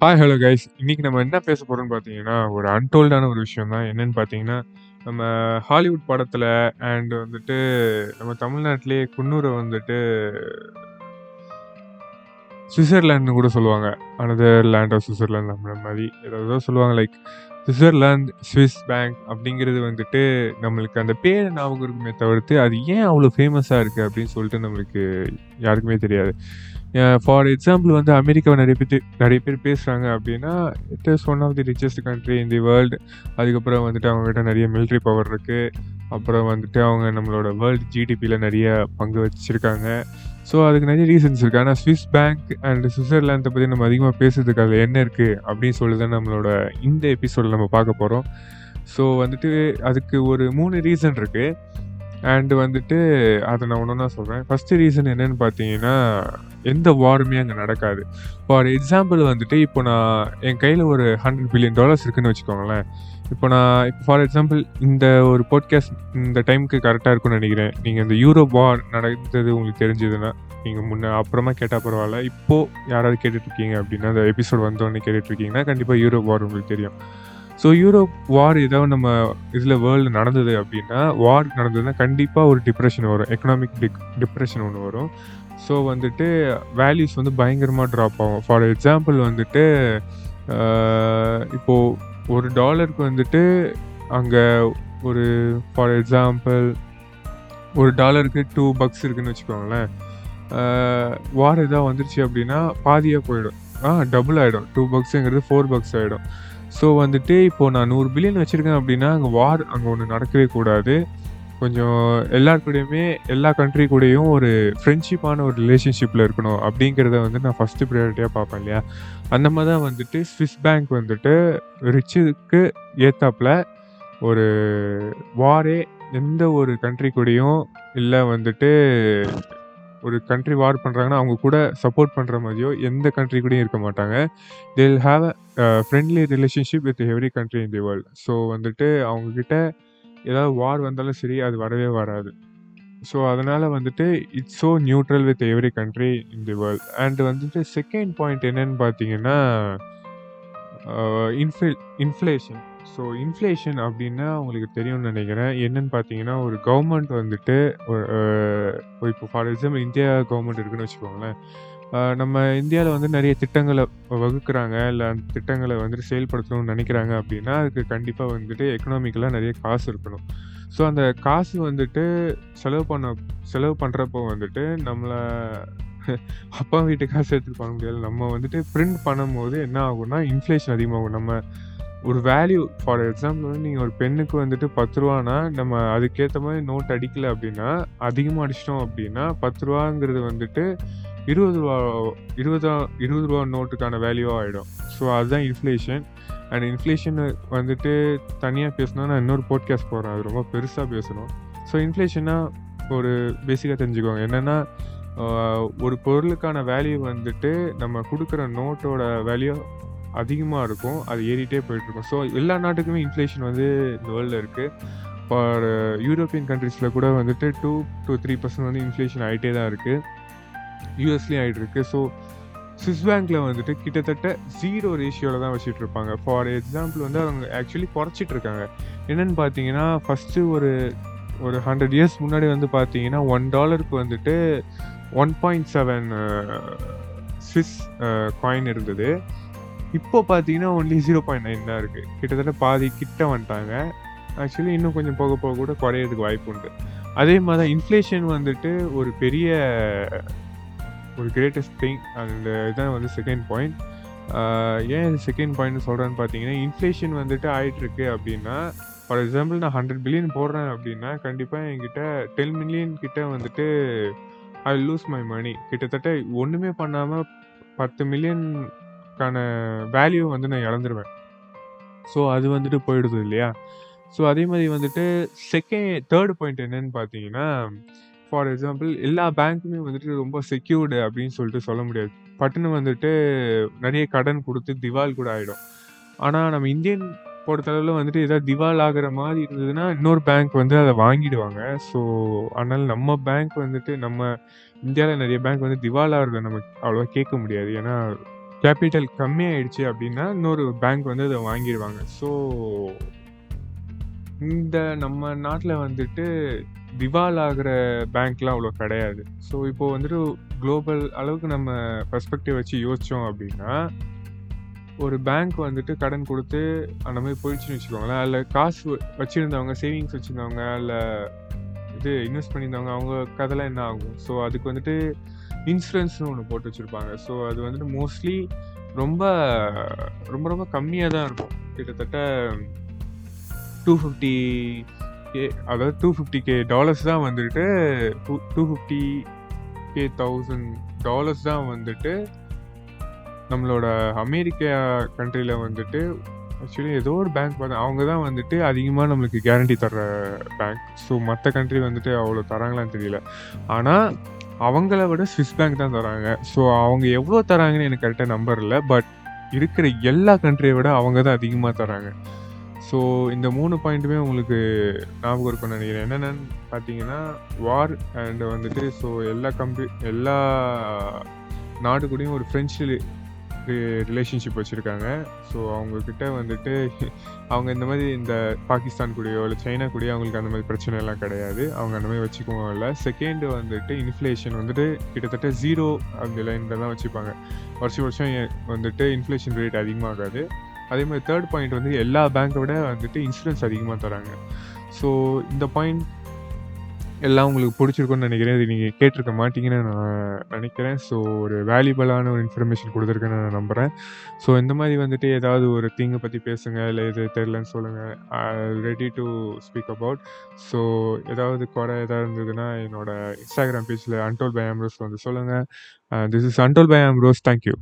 Hi hello guys இன்னைக்கு நம்ம என்ன பேச போகிறோம்னு பார்த்தீங்கன்னா ஒரு அன்டோல்டான ஒரு விஷயம் தான் என்னன்னு பார்த்தீங்கன்னா நம்ம ஹாலிவுட் படத்தில் அண்ட் வந்துட்டு நம்ம தமிழ்நாட்டிலே குன்னூரை வந்துட்டு சுவிட்சர்லாந்து கூட சொல்லுவாங்க. அனதர் லேண்ட் ஆஃப் சுவிட்சர்லாந்து அந்த மாதிரி. ஏதாவது சொல்லுவாங்க லைக் சுவிட்சர்லாந்து ஸ்விஸ் பேங்க் அப்படிங்கிறது வந்துட்டு நம்மளுக்கு அந்த பேர் ஞாபகம் இருக்குமே தவிர்த்து அது ஏன் அவ்வளோ ஃபேமஸாக இருக்குது அப்படின்னு சொல்லிட்டு நம்மளுக்கு யாருக்குமே தெரியாது. ஃபார் எக்ஸாம்பிள் வந்து அமெரிக்காவை நிறைய பேர் நிறைய பேர் பேசுகிறாங்க அப்படின்னா it is one of the richest country in the world அதுக்கப்புறம் வந்துட்டு அவங்ககிட்ட நிறைய மிலிட்ரி பவர் இருக்குது அப்புறம் வந்துட்டு அவங்க நம்மளோட வேர்ல்டு ஜிடிபியில் நிறைய பங்கு வச்சுருக்காங்க. ஸோ அதுக்கு நிறைய ரீசன்ஸ் இருக்குது ஆனால் ஸ்விஸ் பேங்க் அண்ட் சுவிட்சர்லாந்தை பற்றி நம்ம அதிகமாக பேசுறதுக்கு அதில் என்ன இருக்குது அப்படின்னு சொல்லி தான் நம்மளோட இந்த எபிசோடில் நம்ம பார்க்க போகிறோம் ஸோ வந்துட்டு அதுக்கு ஒரு மூணு ரீசன் இருக்குது அண்டு வந்துட்டு அதை நான் ஒன்று நான் சொல்கிறேன் ஃபஸ்ட்டு ரீசன் என்னென்னு பார்த்தீங்கன்னா எந்த வாருமே அங்கே நடக்காது. ஃபார் எக்ஸாம்பிள் வந்துட்டு இப்போ நான் என் கையில் ஒரு ஹண்ட்ரட் பில்லியன் டாலர்ஸ் இருக்குன்னு வச்சுக்கோங்களேன். இப்போ நான் இப்போ ஃபார் எக்ஸாம்பிள் இந்த ஒரு பாட்காஸ்ட் இந்த டைமுக்கு கரெக்டாக இருக்கும்னு நினைக்கிறேன். நீங்கள் இந்த யூரோ வார் நடந்தது உங்களுக்கு தெரிஞ்சதுன்னா நீங்கள் முன்ன அப்புறமா கேட்டால் பரவாயில்ல. இப்போது யாராவது கேட்டுட்ருக்கீங்க அப்படின்னா அந்த எபிசோட் வந்தோடனே கேட்டுட்ருக்கீங்கன்னா கண்டிப்பாக யூரோ வார் உங்களுக்கு தெரியும். ஸோ யூரோப் வார் ஏதாவது நம்ம இதில் வேர்ல்டு நடந்தது அப்படின்னா வார் நடந்ததுன்னா கண்டிப்பாக ஒரு டிப்ரெஷன் வரும். எக்கனாமிக் டிக் டிப்ரெஷன் ஒன்று வரும். ஸோ வந்துட்டு வேல்யூஸ் வந்து பயங்கரமாக ட்ராப் ஆகும். ஃபார் எக்ஸாம்பிள் வந்துட்டு இப்போது ஒரு டாலருக்கு வந்துட்டு அங்கே ஒரு ஃபார் எக்ஸாம்பிள் ஒரு டாலருக்கு டூ பக்ஸ் இருக்குதுன்னு வச்சுக்கோங்களேன். வார் எதாவது வந்துருச்சு அப்படின்னா பாதியாக போயிடும். ஆ டபுள் ஆகிடும் டூ பக்ஸுங்கிறது ஃபோர் பக்ஸ் ஆகிடும் ஸோ வந்துட்டு இப்போது நான் நூறு பில்லியன் வச்சுருக்கேன் அப்படின்னா அங்கே வார் அங்கே ஒன்று நடக்கவே கூடாது. கொஞ்சம் எல்லார் கூடயுமே எல்லா கண்ட்ரி கூடயும் ஒரு ஃப்ரெண்ட்ஷிப்பான ஒரு ரிலேஷன்ஷிப்பில் இருக்கணும் அப்படிங்கிறத வந்து நான் ஃபஸ்ட்டு ப்ரையாரிட்டியாக பார்ப்பேன் இல்லையா? அந்த மாதிரி தான் வந்துட்டு ஸ்விஸ் பேங்க் வந்துட்டு ரிச்சுக்கு ஏத்தாப்புல ஒரு வாரே எந்த ஒரு கண்ட்ரி கூடயும் இல்லை வந்துட்டு ஒரு கண்ட்ரி வார் பண்ணுறாங்கன்னா அவங்க கூட சப்போர்ட் பண்ணுற மாதிரியோ எந்த கண்ட்ரி கூடயும் இருக்க மாட்டாங்க. They will have a friendly relationship with every country in the world so வந்துட்டு அவங்கக்கிட்ட ஏதாவது வார் வந்தாலும் சரி அது வரவே வராது. ஸோ அதனால் வந்துட்டு it's so neutral with every country in the world and வந்துட்டு செகண்ட் பாயிண்ட் என்னன்னு பார்த்தீங்கன்னா uh, இன்ஃபில் இன்ஃப்ளேஷன் ஸோ இன்ஃப்ளேஷன் அப்படின்னா உங்களுக்கு தெரியும்னு நினைக்கிறேன். என்னன்னு பார்த்தீங்கன்னா ஒரு கவர்மெண்ட் வந்துட்டு ஒரு இப்போ ஃபார் எக்ஸாம்பிள் இந்தியா கவர்மெண்ட் இருக்குன்னு வச்சுக்கோங்களேன். நம்ம இந்தியாவில் வந்து நிறைய திட்டங்களை வகுக்கிறாங்க. இல்லை அந்த திட்டங்களை வந்துட்டு செயல்படுத்தணும்னு நினைக்கிறாங்க அப்படின்னா அதுக்கு கண்டிப்பாக வந்துட்டு எக்கனாமிக்கலாக நிறைய காசு இருக்கணும். ஸோ அந்த காசு வந்துட்டு செலவு பண்ண செலவு பண்ணுறப்போ வந்துட்டு நம்மளை அப்பா வீட்டு காசு எடுத்துகிட்டு போக முடியாது. நம்ம வந்துட்டு பிரிண்ட் பண்ணும்போது என்ன ஆகும்னா இன்ஃப்ளேஷன் அதிகமாகும். நம்ம ஒரு வேல்யூ ஃபார் எக்ஸாம்பிள் வந்து நீங்கள் ஒரு பெண்ணுக்கு வந்துட்டு பத்து ரூபானா நம்ம அதுக்கேற்ற மாதிரி நோட் அடிக்கல அப்படின்னா அதிகமாக அடிச்சிட்டோம் அப்படின்னா பத்து ரூபாங்கிறது வந்துட்டு இருபது ரூபா இருபதா இருபது ரூபா நோட்டுக்கான வேல்யூவாக ஆகிடும் ஸோ அதுதான் இன்ஃப்ளேஷன் அண்ட் இன்ஃப்ளேஷன் வந்துட்டு தனியாக பேசணும்னா நான் இன்னொரு போட்காஸ்ட் போகிறேன் அது ரொம்ப பெருசாக பேசணும். ஸோ இன்ஃப்ளேஷனாக ஒரு பேசிக்காக தெரிஞ்சுக்கோங்க. என்னென்னா ஒரு பொருளுக்கான வேல்யூ வந்துட்டு நம்ம கொடுக்குற நோட்டோட வேல்யூ அதிகமாக இருக்கும். அது ஏறிட்டே போயிட்டுருக்கும். ஸோ எல்லா நாட்டுக்குமே இன்ஃப்ளேஷன் வந்து இந்த வேர்ல்டில் இருக்குது ஃபார் யூரோப்பியன் கண்ட்ரீஸில் கூட வந்துட்டு டூ டு த்ரீ பர்சன்ட் வந்து இன்ஃப்ளேஷன் ஆகிட்டே தான் இருக்குது யூஎஸ்லேயும் ஆகிட்டு இருக்கு. ஸோ சுவிஸ் பேங்க்கில் வந்துட்டு கிட்டத்தட்ட ஜீரோ ரேஷியோவில் தான் வச்சுட்டு இருப்பாங்க. ஃபார் எக்ஸாம்பிள் வந்து அவங்க ஆக்சுவலி குறைச்சிட்டு இருக்காங்க. என்னென்னு பார்த்தீங்கன்னா ஃபஸ்ட்டு ஒரு ஒரு ஹண்ட்ரட் இயர்ஸ் முன்னாடி வந்து பார்த்தீங்கன்னா ஒன் டாலருக்கு வந்துட்டு one point seven Swiss coin இருந்தது. இப்போ பார்த்தீங்கன்னா ஒன்லி ஜீரோ பாயிண்ட் நைன் தான் இருக்குது கிட்டத்தட்ட பாதி கிட்ட வந்துட்டாங்க. ஆக்சுவலி இன்னும் கொஞ்சம் போக போக கூட குறையிறதுக்கு வாய்ப்பு உண்டு. அதே மாதிரி தான் இன்ஃப்ளேஷன் வந்துட்டு ஒரு பெரிய ஒரு கிரேட்டஸ்ட் திங் அந்த இதுதான் வந்து செகண்ட் பாயிண்ட் ஏன் இது செகண்ட் பாயிண்ட் சொல்கிறேன்னு பார்த்தீங்கன்னா இன்ஃப்ளேஷன் வந்துட்டு ஆகிட்டுருக்கு அப்படின்னா ஃபார் எக்ஸாம்பிள் நான் ஹண்ட்ரட் பில்லியன் போடுறேன் அப்படின்னா கண்டிப்பாக என்கிட்ட டென் மில்லியன் கிட்ட வந்துட்டு ஐ லூஸ் மை மணி கிட்டத்தட்ட ஒன்றுமே பண்ணாமல் பத்து மில்லியன் அதுக்கான வேல்யூ வந்து நான் இழந்துருவேன். ஸோ அது வந்துட்டு போயிடுது இல்லையா? ஸோ அதே மாதிரி வந்துட்டு செகண்ட் தேர்ட் பாயிண்ட் என்னன்னு பார்த்தீங்கன்னா ஃபார் எக்ஸாம்பிள் எல்லா பேங்க்குமே வந்துட்டு ரொம்ப செக்யூர்டு அப்படின்னு சொல்லிட்டு சொல்ல முடியாது. பட்டுன்னு வந்துட்டு நிறைய கடன் கொடுத்து திவால் கூட ஆகிடும் ஆனால் நம்ம இந்தியன் பொறுத்தளவில் வந்துட்டு ஏதாவது திவால் ஆகிற மாதிரி இருந்ததுன்னா இன்னொரு பேங்க் வந்து அதை வாங்கிடுவாங்க. ஸோ அதனால் நம்ம பேங்க் வந்துட்டு நம்ம இந்தியாவில் நிறைய பேங்க் வந்து திவால் ஆகிறத நம்ம அவ்வளோவா கேட்க முடியாது. ஏன்னா கேபிட்டல் கம்மியாயிடுச்சு அப்படின்னா, இன்னொரு பேங்க் வந்து அதை வாங்கிடுவாங்க ஸோ இந்த நம்ம நாட்டில் வந்துட்டு திவால் ஆகிற பேங்க்லாம் அவ்வளோ கிடையாது. ஸோ இப்போது வந்துட்டு குளோபல் அளவுக்கு நம்ம பெர்ஸ்பெக்டிவ் வச்சு யோசித்தோம் அப்படின்னா, ஒரு பேங்க் வந்துட்டு கடன் கொடுத்து அந்த மாதிரி போயிடுச்சுன்னு வச்சுக்கோங்களேன். அதில் காசு வச்சுருந்தவங்க சேவிங்ஸ் வச்சுருந்தவங்க இல்லை இது இன்வெஸ்ட் பண்ணியிருந்தவங்க, அவங்க கதைலாம் என்ன ஆகும்? ஸோ அதுக்கு வந்துட்டு இன்சூரன்ஸ்னு ஒன்று போட்டு வச்சுருப்பாங்க ஸோ அது வந்துட்டு மோஸ்ட்லி ரொம்ப ரொம்ப ரொம்ப கம்மியாக தான் இருக்கும். கிட்டத்தட்ட 250 கே அதாவது 250 டாலர்ஸ் தான் வந்துட்டு டூ 250 கே தௌசண்ட் டாலர்ஸ் தான் வந்துட்டு நம்மளோட அமெரிக்கா கண்ட்ரியில் வந்துட்டு ஆக்சுவலி ஏதோ ஒரு பேங்க் பார்த்தா அவங்க தான் வந்துட்டு அதிகமாக நம்மளுக்கு கேரண்டி தர்ற பேங்க். ஸோ மற்ற கண்ட்ரி வந்துட்டு அவ்வளோ தராங்களான்னு தெரியல. ஆனால் அவங்கள விட ஸ்விஸ் பேங்க் தான் தராங்க. ஸோ அவங்க எவ்வளோ தராங்கன்னு எனக்கு கரெக்டாக நம்பர் இல்லை பட் இருக்கிற எல்லா கண்ட்ரியை விட அவங்க தான் அதிகமாக தராங்க. ஸோ இந்த மூணு பாயிண்ட்டுமே உங்களுக்கு ஞாபகம் இருக்கும்னு நினைக்கிறேன் என்னென்னு பார்த்தீங்கன்னா, வார் அண்டு வந்துட்டு ஸோ எல்லா கம்பி எல்லா நாடு கூடயும் ஒரு ஃப்ரெண்ட்ஷி ரி ரிலேஷன்ஷிப் வச்சுருக்காங்க ஸோ அவங்கக்கிட்ட வந்துட்டு அவங்க இந்த மாதிரி இந்த பாகிஸ்தான் கூடயோ, இல்லை சைனா கூடயோ அவங்களுக்கு அந்த மாரி பிரச்சனைலாம் கிடையாது. அவங்க அந்த மாதிரி வச்சுக்கவும் இல்லை செகண்ட் வந்துட்டு இன்ஃப்ளேஷன் வந்துட்டு கிட்டத்தட்ட ஜீரோ அந்த லைன்ல தான் வச்சுப்பாங்க. வருஷம் வருஷம் வந்துட்டு இன்ஃப்ளேஷன் ரேட் அதிகமாகாது. அதே மாதிரி தேர்ட் பாயிண்ட் வந்து எல்லா பேங்க்கை விட வந்துட்டு இன்சூரன்ஸ் அதிகமாக தராங்க. ஸோ இந்த பாயிண்ட் எல்லாம் உங்களுக்கு பிடிச்சிருக்கும்னு நினைக்கிறேன் இது நீங்கள் கேட்டிருக்க மாட்டீங்கன்னு நான் நினைக்கிறேன் ஸோ ஒரு வேல்யூபிளான ஒரு இன்ஃபர்மேஷன் கொடுத்துருக்குன்னு நான் நம்புறேன். ஸோ இந்த மாதிரி வந்துட்டு ஏதாவது ஒரு தீங்கை பற்றி பேசுங்க. இல்லை எது தெரியலன்னு சொல்லுங்கள் I ready to speak about. So ஏதாவது குறை ஏதாவது இருந்ததுன்னா, என்னோட இன்ஸ்டாகிராம் பேஜில் அன்டோல் பை ஆம்ரோஸ் வந்து சொல்லுங்கள் this is அன்டோல் by ஆம்ரோஸ். Thank you.